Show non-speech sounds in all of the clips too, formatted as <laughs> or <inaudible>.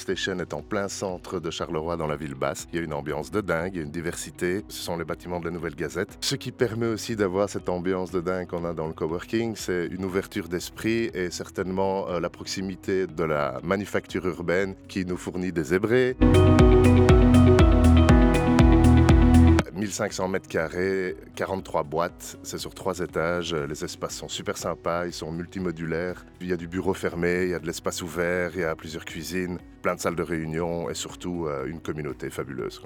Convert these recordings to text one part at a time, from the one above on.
Station est en plein centre de Charleroi dans la ville basse. Il y a une ambiance de dingue, il y a une diversité. Ce sont les bâtiments de la Nouvelle Gazette. Ce qui permet aussi d'avoir cette ambiance de dingue qu'on a dans le coworking, c'est une ouverture d'esprit et certainement euh, la proximité de la manufacture urbaine qui nous fournit des zébrés. 1500 mètres carrés, 43 boîtes, c'est sur trois étages. Les espaces sont super sympas, ils sont multimodulaires. Il y a du bureau fermé, il y a de l'espace ouvert, il y a plusieurs cuisines, plein de salles de réunion et surtout euh, une communauté fabuleuse.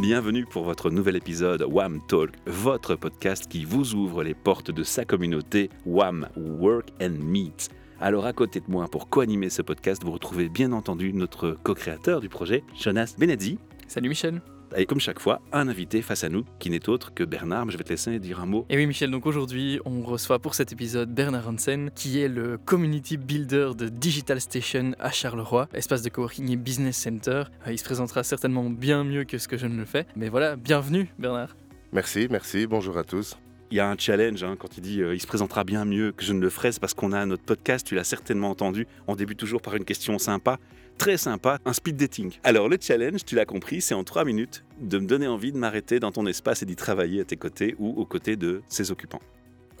Bienvenue pour votre nouvel épisode WAM Talk, votre podcast qui vous ouvre les portes de sa communauté WAM Work and Meet. Alors à côté de moi pour co-animer ce podcast, vous retrouvez bien entendu notre co-créateur du projet, Jonas Benedzi. Salut Michel. Et comme chaque fois, un invité face à nous qui n'est autre que Bernard. Mais je vais te laisser dire un mot. Et oui Michel, donc aujourd'hui on reçoit pour cet épisode Bernard Hansen qui est le community builder de Digital Station à Charleroi, espace de coworking et business center. Euh, Il se présentera certainement bien mieux que ce que je ne le fais. Mais voilà, bienvenue Bernard. Merci, merci, bonjour à tous. Il y a un challenge hein, quand il dit euh, il se présentera bien mieux que je ne le ferai, c'est parce qu'on a notre podcast, tu l'as certainement entendu. On débute toujours par une question sympa, très sympa, un speed dating. Alors le challenge, tu l'as compris, c'est en trois minutes de me donner envie de m'arrêter dans ton espace et d'y travailler à tes côtés ou aux côtés de ses occupants.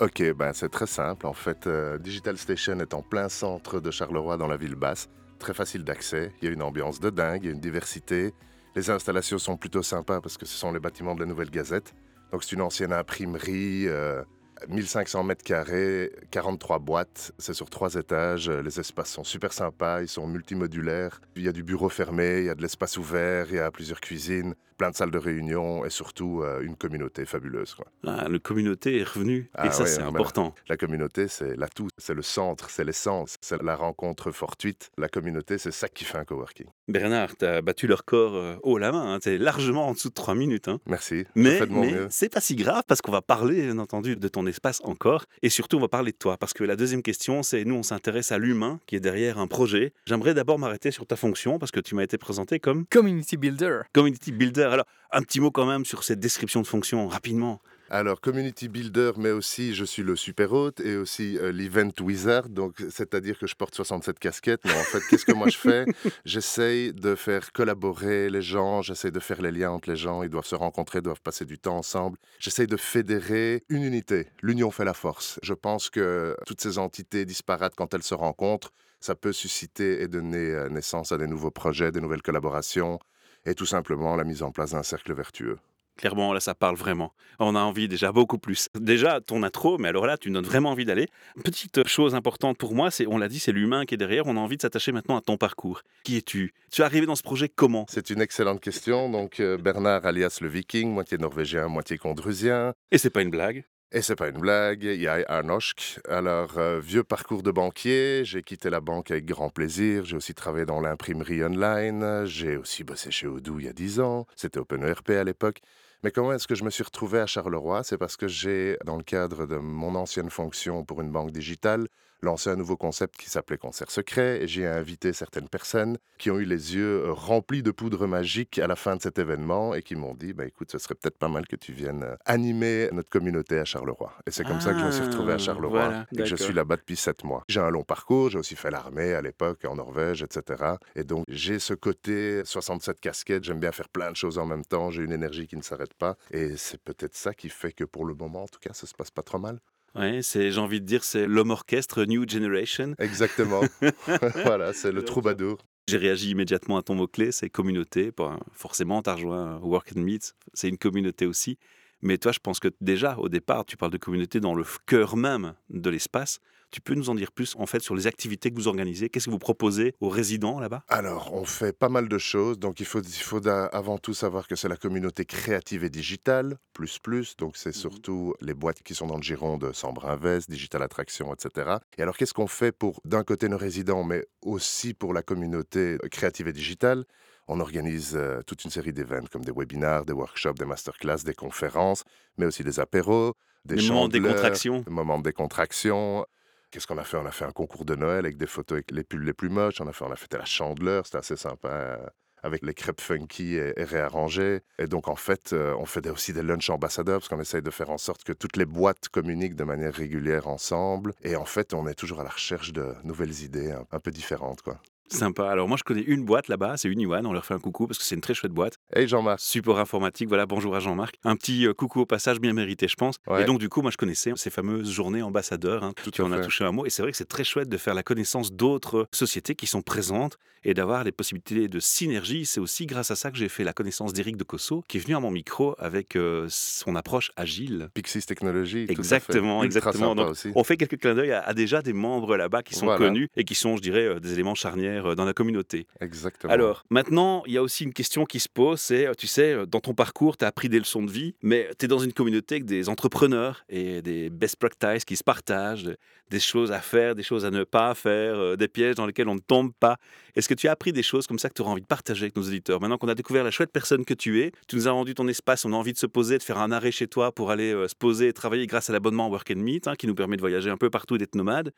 Ok, ben c'est très simple. En fait, euh, Digital Station est en plein centre de Charleroi dans la ville basse. Très facile d'accès. Il y a une ambiance de dingue, il y a une diversité. Les installations sont plutôt sympas parce que ce sont les bâtiments de la Nouvelle Gazette. Donc c'est une ancienne imprimerie, euh, 1500 mètres carrés, 43 boîtes, c'est sur trois étages. Les espaces sont super sympas, ils sont multimodulaires. Il y a du bureau fermé, il y a de l'espace ouvert, il y a plusieurs cuisines, plein de salles de réunion et surtout euh, une communauté fabuleuse. quoi. Ah, le communauté est revenu Ah et ça ouais, c'est important. La communauté, c'est l'atout, c'est le centre, c'est l'essence, c'est la rencontre fortuite. La communauté, c'est ça qui fait un coworking. Bernard, tu as battu le record euh, haut la main, tu es largement en dessous de trois minutes. hein. Merci, Mais, mais c'est pas si grave parce qu'on va parler, bien entendu, de ton espace encore. Et surtout, on va parler de toi. Parce que la deuxième question, c'est nous, on s'intéresse à l'humain qui est derrière un projet. J'aimerais d'abord m'arrêter sur ta fonction parce que tu m'as été présenté comme Community builder. community builder. Alors, un petit mot quand même sur cette description de fonction, rapidement. Alors, community builder, mais aussi je suis le super hôte et aussi euh, l'event wizard. Donc, c'est-à-dire que je porte 67 casquettes. Mais en fait, qu'est-ce que moi je fais? <laughs> J'essaye de faire collaborer les gens, j'essaye de faire les liens entre les gens. Ils doivent se rencontrer, doivent passer du temps ensemble. J'essaye de fédérer une unité. L'union fait la force. Je pense que toutes ces entités disparates, quand elles se rencontrent, ça peut susciter et donner euh, naissance à des nouveaux projets, des nouvelles collaborations et tout simplement la mise en place d'un cercle vertueux. Clairement, là, ça parle vraiment. On a envie déjà beaucoup plus. Déjà, ton intro, mais alors là, tu me donnes vraiment envie d'aller. Petite chose importante pour moi, c'est, on l'a dit, c'est l'humain qui est derrière. On a envie de s'attacher maintenant à ton parcours. Qui es-tu? Tu es arrivé dans ce projet comment? C'est une excellente question. Donc, euh, Bernard, alias le Viking, moitié norvégien, moitié condrusien. Et c'est pas une blague. Et c'est pas une blague, il y a Arnoschk. Alors, euh, vieux parcours de banquier, j'ai quitté la banque avec grand plaisir. J'ai aussi travaillé dans l'imprimerie online. J'ai aussi bossé chez Odoo il y a 10 ans. C'était OpenERP à l'époque. Mais comment est-ce que je me suis retrouvé à Charleroi? C'est parce que j'ai, dans le cadre de mon ancienne fonction pour une banque digitale, lancé un nouveau concept qui s'appelait Concert Secret et j'ai invité certaines personnes qui ont eu les yeux euh, remplis de poudre magique à la fin de cet événement et qui m'ont dit bah, écoute, ce serait peut-être pas mal que tu viennes euh, animer notre communauté à Charleroi. Et c'est comme ça que je me suis retrouvé à Ah, Charleroi voilà, et que je suis là-bas depuis sept mois. J'ai un long parcours, j'ai aussi fait l'armée à l'époque en Norvège, etc. Et donc j'ai ce côté 67 casquettes, j'aime bien faire plein de choses en même temps, j'ai une énergie qui ne s'arrête pas et c'est peut-être ça qui fait que pour le moment, en tout cas, ça se passe pas trop mal. Ouais, c'est, j'ai envie de dire, c'est l'homme orchestre New Generation. Exactement. <laughs> <laughs> voilà, c'est le troubadour. J'ai réagi immédiatement à ton mot-clé, c'est communauté. Bon, forcément, tu as rejoint Work and Meet, c'est une communauté aussi. Mais toi, je pense que déjà, au départ, tu parles de communauté dans le cœur même de l'espace. Tu peux nous en dire plus, en fait, sur les activités que vous organisez? Qu'est-ce que vous proposez aux résidents là-bas? Alors, on fait pas mal de choses. Donc, il faut, il faut avant tout savoir que c'est la communauté créative et digitale, plus plus. Donc, c'est surtout les boîtes qui sont dans le giron de Sambre Invest, Digital Attraction, etc. Et alors, qu'est-ce qu'on fait pour, d'un côté, nos résidents, mais aussi pour la communauté créative et digitale? On organise euh, toute une série d'événements comme des webinars, des workshops, des masterclass, des conférences, mais aussi des apéros, des moments de décontraction des moments de décontraction. Qu'est-ce qu'on a fait? On a fait un concours de Noël avec des photos avec les pulls les plus moches. On a fait, on a fêté la chandeleur, c'était assez sympa à, avec les crêpes funky et, et réarrangées. Et donc, en fait, euh, on fait aussi des lunchs ambassadeurs parce qu'on essaye de faire en sorte que toutes les boîtes communiquent de manière régulière ensemble. Et en fait, on est toujours à la recherche de nouvelles idées un, un peu différentes, quoi. Sympa. Alors moi, je connais une boîte là-bas, c'est Uniwan. On leur fait un coucou parce que c'est une très chouette boîte. Hey Jean-Marc, Support informatique, voilà, bonjour à Jean-Marc. Un petit euh, coucou au passage bien mérité, je pense. Ouais. Et donc, du coup, moi, je connaissais ces fameuses journées ambassadeurs. hein. Tout tu en as touché un mot. Et c'est vrai que c'est très chouette de faire la connaissance d'autres sociétés qui sont présentes et d'avoir les possibilités de synergie. C'est aussi grâce à ça que j'ai fait la connaissance d'Éric de Cosso, qui est venu à mon micro avec euh, son approche agile. Pixis Technologies. tout à fait. Exactement, exactement. Donc. On fait quelques clins d'œil à, à déjà des membres là-bas qui sont Voilà. connus et qui sont, je dirais, euh, des éléments charnières euh, dans la communauté. Exactement. Alors, maintenant, il y a aussi une question qui se pose, c'est, euh, tu sais, euh, dans ton parcours, tu as appris des leçons de vie, mais tu es dans une communauté avec des entrepreneurs et des best practices qui se partagent, de- des choses à faire, des choses à ne pas faire, des pièges dans lesquels on ne tombe pas. Est-ce que tu as appris des choses comme ça que tu auras envie de partager avec nos auditeurs? Maintenant qu'on a découvert la chouette personne que tu es, tu nous as rendu ton espace, on a envie de se poser, de faire un arrêt chez toi pour aller se poser et travailler grâce à l'abonnement Work and Meet, hein, qui nous permet de voyager un peu partout et d'être nomade.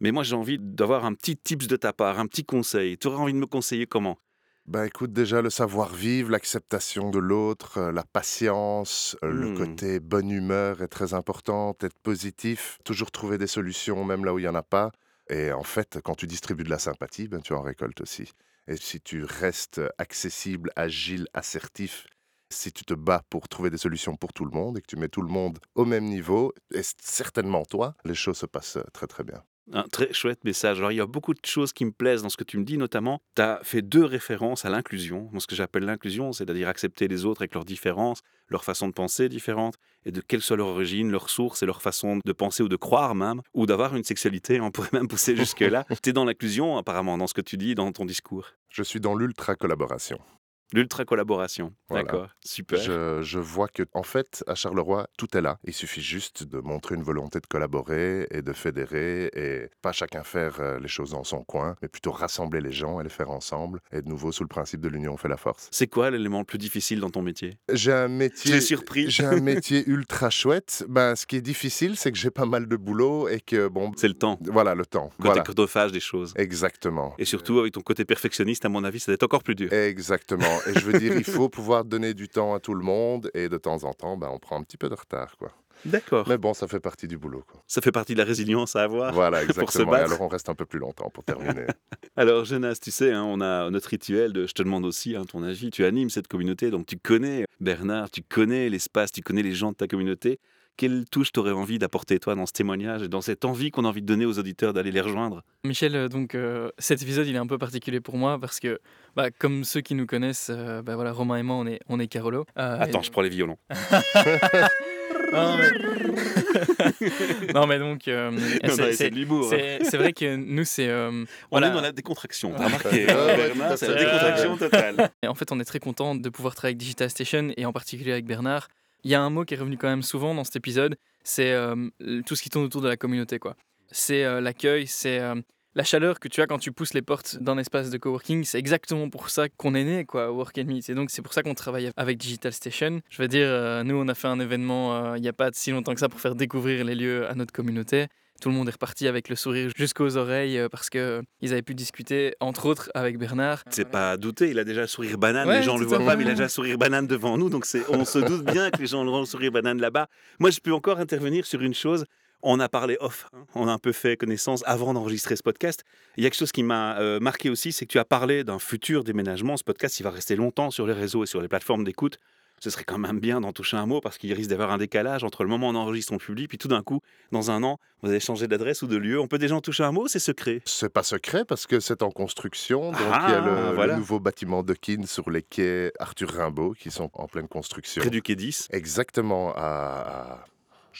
Mais moi, j'ai envie d'avoir un petit tips de ta part, un petit conseil. Tu aurais envie de me conseiller comment? Ben écoute, déjà le savoir-vivre, l'acceptation de l'autre, euh, la patience, euh, le Hmm. côté bonne humeur est très important, être positif, toujours trouver des solutions même là où il n'y en a pas. Et en fait, quand tu distribues de la sympathie, ben, tu en récoltes aussi. Et si tu restes accessible, agile, assertif, si tu te bats pour trouver des solutions pour tout le monde et que tu mets tout le monde au même niveau, et certainement toi, les choses se passent très très bien. Un très chouette message. Alors, il y a beaucoup de choses qui me plaisent dans ce que tu me dis, notamment, tu as fait deux références à l'inclusion. Ce que j'appelle l'inclusion, c'est-à-dire accepter les autres avec leurs différences, leur façon de penser différente, et de quelle soit leur origine, leur source et leur façon de penser ou de croire même, ou d'avoir une sexualité. On pourrait même pousser jusque-là. <laughs> tu es dans l'inclusion, apparemment, dans ce que tu dis, dans ton discours. Je suis dans l'ultra collaboration. L'ultra collaboration. Voilà. D'accord. Super. Je, je vois que, en fait, à Charleroi, tout est là. Il suffit juste de montrer une volonté de collaborer et de fédérer et pas chacun faire euh, les choses dans son coin, mais plutôt rassembler les gens et les faire ensemble. Et de nouveau, sous le principe de l'union fait la force. C'est quoi l'élément le plus difficile dans ton métier? J'ai un métier. J'ai surpris. J'ai un métier <laughs> ultra chouette. Ben, ce qui est difficile, c'est que j'ai pas mal de boulot et que, bon, C'est le temps. voilà, le temps. Côté Voilà. chronophage des choses. Exactement. Et surtout, avec ton côté perfectionniste, à mon avis, ça doit être encore plus dur. Exactement. Et je veux dire, il faut pouvoir donner du temps à tout le monde et de temps en temps, ben, on prend un petit peu de retard, quoi. D'accord. Mais bon, ça fait partie du boulot, quoi. Ça fait partie de la résilience à avoir. Voilà, <laughs> pour se exactement. Et alors, on reste un peu plus longtemps pour terminer. <laughs> Alors, Jonas, tu sais, hein, on a notre rituel de je te demande aussi hein, ton avis. Tu animes cette communauté, donc tu connais Bernard, tu connais l'espace, tu connais les gens de ta communauté. Quelle touche t'aurais envie d'apporter, toi, dans ce témoignage et dans cette envie qu'on a envie de donner aux auditeurs d'aller les rejoindre? Michel, euh, donc euh, cet épisode il est un peu particulier pour moi parce que, bah, comme ceux qui nous connaissent, euh, bah, voilà, Romain et moi on est, on est Carolo. Euh, Attends, et- je prends les violons. <laughs> Non mais, <laughs> Non, mais donc, c'est- hein. c'est- vrai que nous c'est, euh, On voilà. est dans la décontraction. T'as Ah. remarqué, Ah hein, à c'est la décontraction totale. Et en fait, on est très content de pouvoir travailler avec Digital Station et en particulier avec Bernard. Il y a un mot qui est revenu quand même souvent dans cet épisode, c'est euh, tout ce qui tourne autour de la communauté. quoi. C'est euh, l'accueil, c'est euh, la chaleur que tu as quand tu pousses les portes d'un espace de coworking. C'est exactement pour ça qu'on est né, quoi, Work and Meet. Et donc, c'est pour ça qu'on travaille avec Digital Station. Je veux dire, euh, nous, on a fait un événement euh, il n'y a pas si longtemps que ça pour faire découvrir les lieux à notre communauté. Tout le monde est reparti avec le sourire jusqu'aux oreilles euh, parce que ils avaient pu discuter, entre autres, avec Bernard. C'est pas à douter, il a déjà le sourire banane, Ouais, les gens le voient pas, mais il a déjà le sourire banane devant nous, donc on se doute bien que les gens auront le sourire banane là-bas. Moi, je peux encore intervenir sur une chose. On a parlé off, hein, on a un peu fait connaissance avant d'enregistrer ce podcast. Il y a quelque chose qui m'a euh, marqué aussi, c'est que tu as parlé d'un futur déménagement. Ce podcast, il va rester longtemps sur les réseaux et sur les plateformes d'écoute. Ce serait quand même bien d'en toucher un mot parce qu'il risque d'avoir un décalage entre le moment où on enregistre, on publie, puis tout d'un coup, dans un an, vous allez changer d'adresse ou de lieu. On peut déjà en toucher un mot, c'est secret? C'est pas secret parce que c'est en construction. Donc, Ah, il y a le, le voilà. nouveau bâtiment de Kin sur les quais Arthur Rimbaud qui sont en pleine construction. Près du quai 10. Exactement à,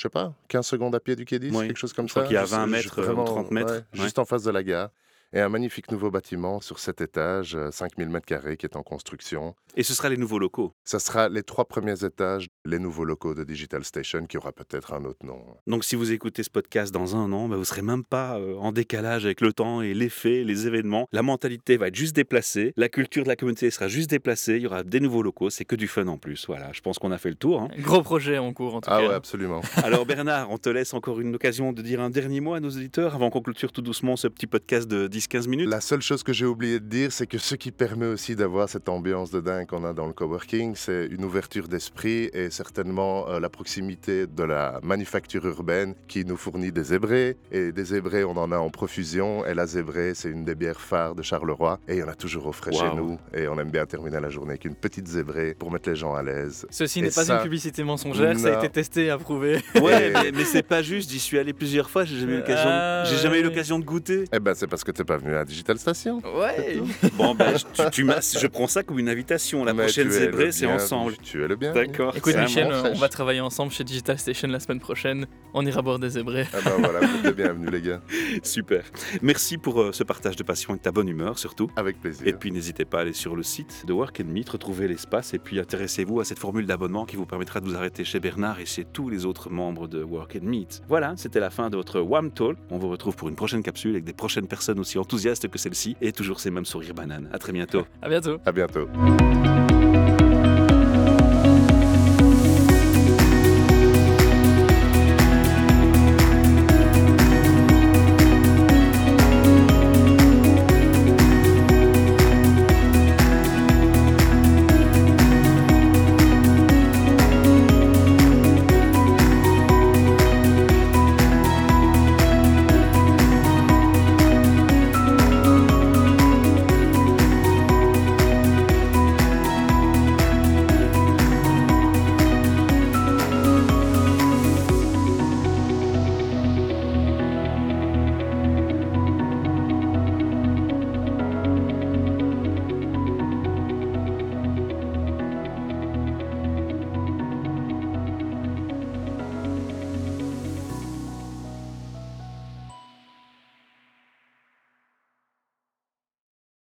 je sais pas, 15 secondes à pied du quai 10, Oui. quelque chose comme Je crois ça. qu'il y a Je sais- 20 je- mètres, euh, ou vraiment, 30 mètres, ouais, ouais. Juste en face de la gare. Et un magnifique nouveau bâtiment sur 7 étages, euh, 5000 mètres carrés, qui est en construction. Et ce sera les nouveaux locaux. Ça sera les trois premiers étages, les nouveaux locaux de Digital Station, qui aura peut-être un autre nom. Donc si vous écoutez ce podcast dans un an, bah, vous serez même pas euh, en décalage avec le temps et les faits, les événements. La mentalité va être juste déplacée, la culture de la communauté sera juste déplacée, il y aura des nouveaux locaux, c'est que du fun en plus. Voilà, je pense qu'on a fait le tour. hein. Gros projet en cours en tout Ah cas. ouais, absolument. <laughs> Alors Bernard, on te laisse encore une occasion de dire un dernier mot à nos auditeurs avant qu'on clôture tout doucement ce petit podcast de 10-15 minutes. La seule chose que j'ai oublié de dire, c'est que ce qui permet aussi d'avoir cette ambiance de dingue qu'on a dans le coworking, c'est une ouverture d'esprit et certainement euh, la proximité de la manufacture urbaine qui nous fournit des zébrés. Et des zébrés, on en a en profusion. Et la zébrée, c'est une des bières phares de Charleroi. Et il y en a toujours au frais chez nous. Et on aime bien terminer la journée avec une petite zébrée pour mettre les gens à l'aise. Ceci n'est pas ça- une publicité mensongère, ça a été testé et approuvé. Ouais, Et- <laughs> mais, mais c'est pas juste. J'y suis allé plusieurs fois. J'ai jamais eu l'occasion. J'ai jamais eu ouais. l'occasion de goûter. Eh ben, c'est parce que t'es pas venu à Digital Station. Ouais. <laughs> Bon, ben, je- tu, tu m'as- je prends ça comme une invitation. La Mais prochaine zébrée, c'est ensemble. Tu es le bien. D'accord. Écoute Michel, on va travailler ensemble chez Digital Station la semaine prochaine. On ira boire des zébrés. Ah ben voilà, vous êtes les bienvenus les gars. <laughs> Super. Merci pour euh, ce partage de passion et de ta bonne humeur surtout. Avec plaisir. Et puis n'hésitez pas à aller sur le site de Work and Meet, retrouver l'espace et puis intéressez-vous à cette formule d'abonnement qui vous permettra de vous arrêter chez Bernard et chez tous les autres membres de Work and Meet. Voilà, c'était la fin de votre WAM Talk. On vous retrouve pour une prochaine capsule avec des prochaines personnes aussi enthousiastes que celle-ci et toujours ces mêmes sourires bananes. À très bientôt. À bientôt. À bientôt.